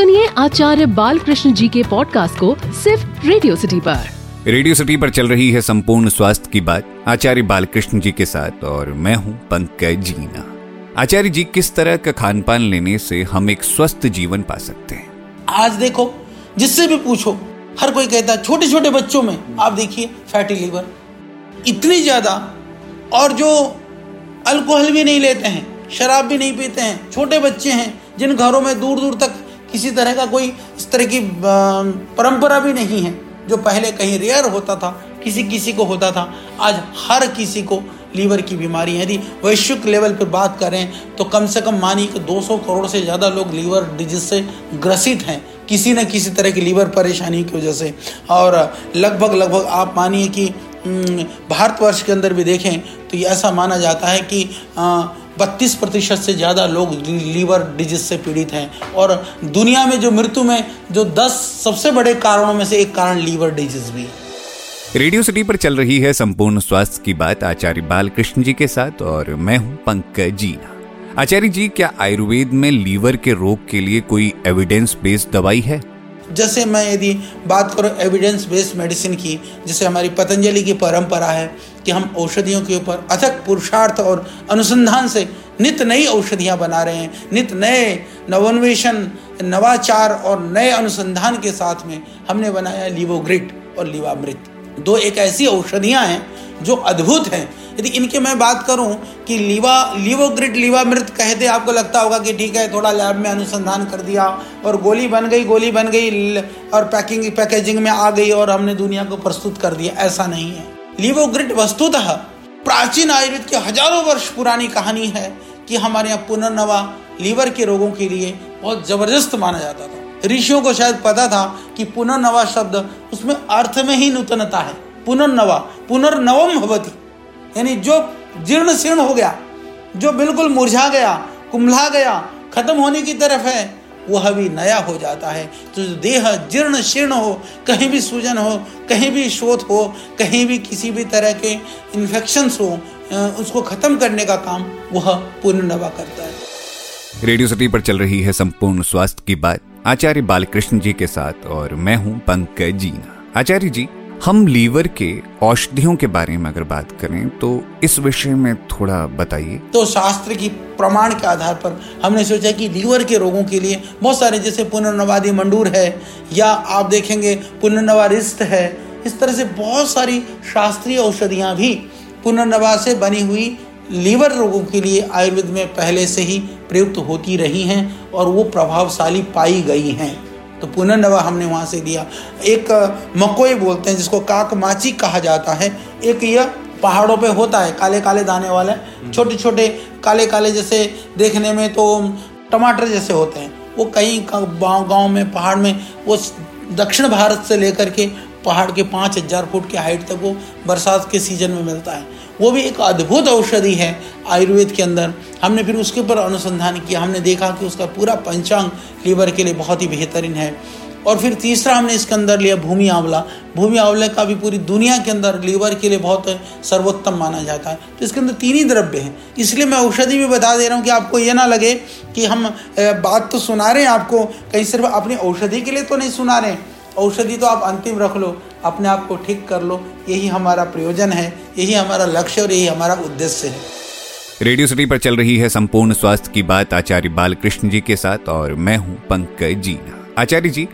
सुनिए आचार्य बालकृष्ण जी के पॉडकास्ट को सिर्फ़ रेडियो सिटी पर। रेडियो सिटी पर चल रही है संपूर्ण स्वास्थ्य की बात आचार्य बालकृष्ण जी के साथ और मैं हूँ पंकज जीना। आचार्य जी किस तरह का खान पान लेने से हम एक स्वस्थ जीवन पा सकते हैं? आज देखो जिससे भी पूछो हर कोई कहता है छोटे छोटे बच्चों में आप देखिए फैटी लीवर इतनी ज़्यादा और जो अल्कोहल भी नहीं लेते हैं शराब भी नहीं पीते हैं छोटे बच्चे हैं जिन घरों में दूर दूर तक किसी तरह का कोई इस तरह की परंपरा भी नहीं है, जो पहले कहीं रेयर होता था, किसी किसी को होता था। आज हर किसी को लीवर की बीमारी है। यदि वैश्विक लेवल पर बात करें तो कम से कम मानिए कि 200 करोड़ से ज़्यादा लोग लीवर डिज़ीज़ से ग्रसित हैं, किसी न किसी तरह की लीवर परेशानी की वजह से। और लगभग लगभग आप मानिए कि भारतवर्ष के अंदर भी देखें तो ये ऐसा माना जाता है कि बत्तीस प्रतिशत से ज़्यादा लोग लीवर डिज़ीज़ से पीड़ित हैं। और दुनिया में जो मृत्यु में जो दस सबसे बड़े कारणों में से एक कारण लीवर डिज़ीज़ भी है। रेडियो सिटी पर चल रही है संपूर्ण स्वास्थ्य की बात आचार्य बालकृष्ण जी के साथ, और मैं हूँ पंकज जीना। आचार्य जी, क्या आयुर्वेद में लीवर के रोग के लिए कोई एविडेंस बेस्ड दवाई है? जैसे मैं यदि बात करूँ एविडेंस बेस्ड मेडिसिन की, जैसे हमारी पतंजलि की परंपरा है कि हम औषधियों के ऊपर अथक पुरुषार्थ और अनुसंधान से नित नई औषधियाँ बना रहे हैं, नित नए नवोन्वेषण, नवाचार और नए अनुसंधान के साथ में हमने बनाया लीवोग्रिट और लीवामृत दो एक ऐसी औषधियाँ हैं जो अद्भुत हैं यदि इनके मैं बात करूँ कि लीवा, लीवोग्रिड, लीवामृत कहते आपको लगता होगा कि ठीक है, थोड़ा लैब में अनुसंधान कर दिया और गोली बन गई, गोली बन गई और पैकिंग, पैकेजिंग में आ गई और हमने दुनिया को प्रस्तुत कर दिया। ऐसा नहीं है। लीवोग्रिड वस्तुतः प्राचीन आयुर्वेद की हज़ारों वर्ष पुरानी कहानी है कि हमारे यहाँ पुनर्नवा लीवर के रोगों के लिए बहुत ज़बरदस्त माना जाता था। ऋषियों को शायद पता था कि पुनर्नवा शब्द उसमें अर्थ में ही नूतनता है। पुनर्नवा, पुनर्नवम भवती। यानी जो जीर्ण शीर्ण हो गया, जो बिल्कुल मुरझा गया कुंभला गया, खत्म होने की तरफ़ है, वह भी नया हो जाता है। तो देह जीर्ण शीर्ण हो, कहीं भी सूजन हो, कहीं भी शोध हो, कहीं भी किसी भी तरह के इन्फेक्शन हो उसको खत्म करने का काम वह पुनर्नवा करता है। रेडियो सिटी पर चल रही है संपूर्ण स्वास्थ्य की बात। आचार्य बालकृष्ण जी के साथ और मैं हूँ पंकज जीना। आचार्य जी हम लीवर के औषधियों के बारे में अगर बात करें तो इस विषय में थोड़ा बताइए। तो शास्त्र की प्रमाण के आधार पर हमने सोचा कि लीवर के रोगों के लिए बहुत सारे, जैसे पुनर्नवादी मंडूर है, या आप देखेंगे पुनर्नवारिस्त है, इस तरह से बहुत सारी शास्त्रीय औषधियाँ भी पुनर्नवा से बनी हुई लीवर रोगों के लिए आयुर्वेद में पहले से ही प्रयुक्त होती रही हैं और वो प्रभावशाली पाई गई हैं। तो पुनर्नवा हमने वहाँ से लिया। एक मकोई बोलते हैं जिसको काकमाची कहा जाता है। एक यह पहाड़ों पे होता है काले काले दाने वाले। छोटे छोटे काले काले जैसे देखने में तो टमाटर जैसे होते हैं। वो कहीं गाँव गाँव में पहाड़ में वो दक्षिण भारत से लेकर के पहाड़ के पाँच हज़ार फुट के हाइट तक वो बरसात के सीज़न में मिलता है। वो भी एक अद्भुत औषधि है आयुर्वेद के अंदर। हमने फिर उसके ऊपर अनुसंधान किया। हमने देखा कि उसका पूरा पंचांग लीवर के लिए बहुत ही बेहतरीन है। और फिर तीसरा हमने इसके अंदर लिया भूमि आंवला। भूमि आंवले का भी पूरी दुनिया के अंदर लीवर के लिए बहुत सर्वोत्तम माना जाता है। तो इसके अंदर तीन ही द्रव्य हैं। इसलिए मैं औषधि भी बता दे रहा हूँ कि आपको ये ना लगे कि हम बात तो सुना रहे हैं आपको। कहीं सिर्फ़ अपनी औषधि के लिए तो नहीं सुना रहे हैं। औषधि तो आप अंतिम रख लो, अपने आप को ठीक कर लो। यही हमारा प्रयोजन है, यही हमारा लक्ष्य और यही हमारा उद्देश्य है। रेडियो सिटी पर चल रही है संपूर्ण स्वास्थ्य की बात आचार्य बालकृष्ण जी के साथ और मैं हूँ पंकज जीना आचार्य जी,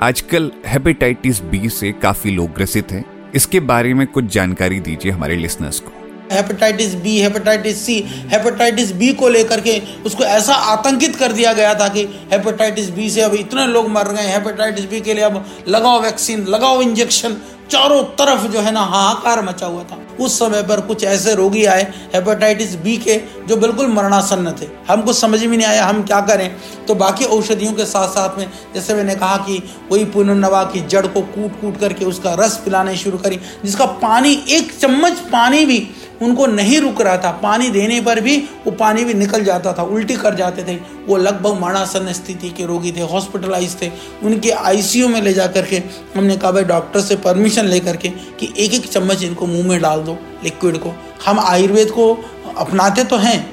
आजकल हेपेटाइटिस बी से काफ़ी लोग ग्रसित हैं। इसके बारे में कुछ जानकारी दीजिए हमारे लिसनर्स को। Hepatitis B hepatitis C hepatitis B को लेकर के उसको ऐसा आतंकित कर दिया गया था कि हेपेटाइटिस बी से अब इतने लोग मर गए हेपेटाइटिस बी के लिए अब लगाओ वैक्सीन लगाओ इंजेक्शन चारों तरफ़ जो है ना हाहाकार मचा हुआ था। उस समय पर कुछ ऐसे रोगी आए हेपेटाइटिस बी के जो बिल्कुल मरणासन्न थे। हमको समझ में नहीं आया हम क्या करें। तो बाकी औषधियों के साथ साथ में जैसे मैंने कहा कि वही पुनर्नवा की जड़ को कूट कूट करके उसका रस पिलाने शुरू करी, जिसका पानी, एक चम्मच पानी भी उनको नहीं रुक रहा था। पानी देने पर भी वो पानी भी निकल जाता था, उल्टी कर जाते थे। वो लगभग मरणासन स्थिति के रोगी थे हॉस्पिटलाइज थे। उनके आईसीयू में ले जा करके हमने कहा, भाई डॉक्टर से परमिशन ले करके कि एक एक चम्मच इनको मुँह में डाल दो लिक्विड को। हम आयुर्वेद को अपनाते तो हैं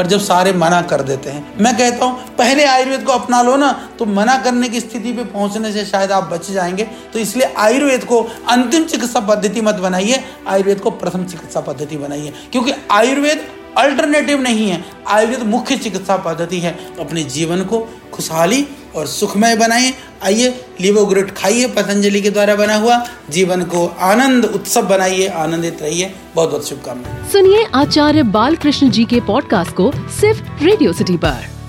पर जब सारे मना कर देते हैं। मैं कहता हूँ, पहले आयुर्वेद को अपना लो ना तो मना करने की स्थिति पे पहुँचने से शायद आप बच जाएँगे। तो इसलिए आयुर्वेद को अंतिम चिकित्सा पद्धति मत बनाइए, आयुर्वेद को प्रथम चिकित्सा पद्धति बनाइए। क्योंकि आयुर्वेद अल्टरनेटिव नहीं है, आयुर्वेद मुख्य चिकित्सा पद्धति है। अपने जीवन को खुशहाली और सुखमय बनाएँ। आइए लिवोग्रेट खाइए, पतंजलि के द्वारा बना हुआ जीवन को आनंद उत्सव बनाइए, आनंदित रहिए। बहुत बहुत शुभकामनाएँ। सुनिए आचार्य बाल कृष्ण जी के पॉडकास्ट को सिर्फ़ रेडियो सिटी पर।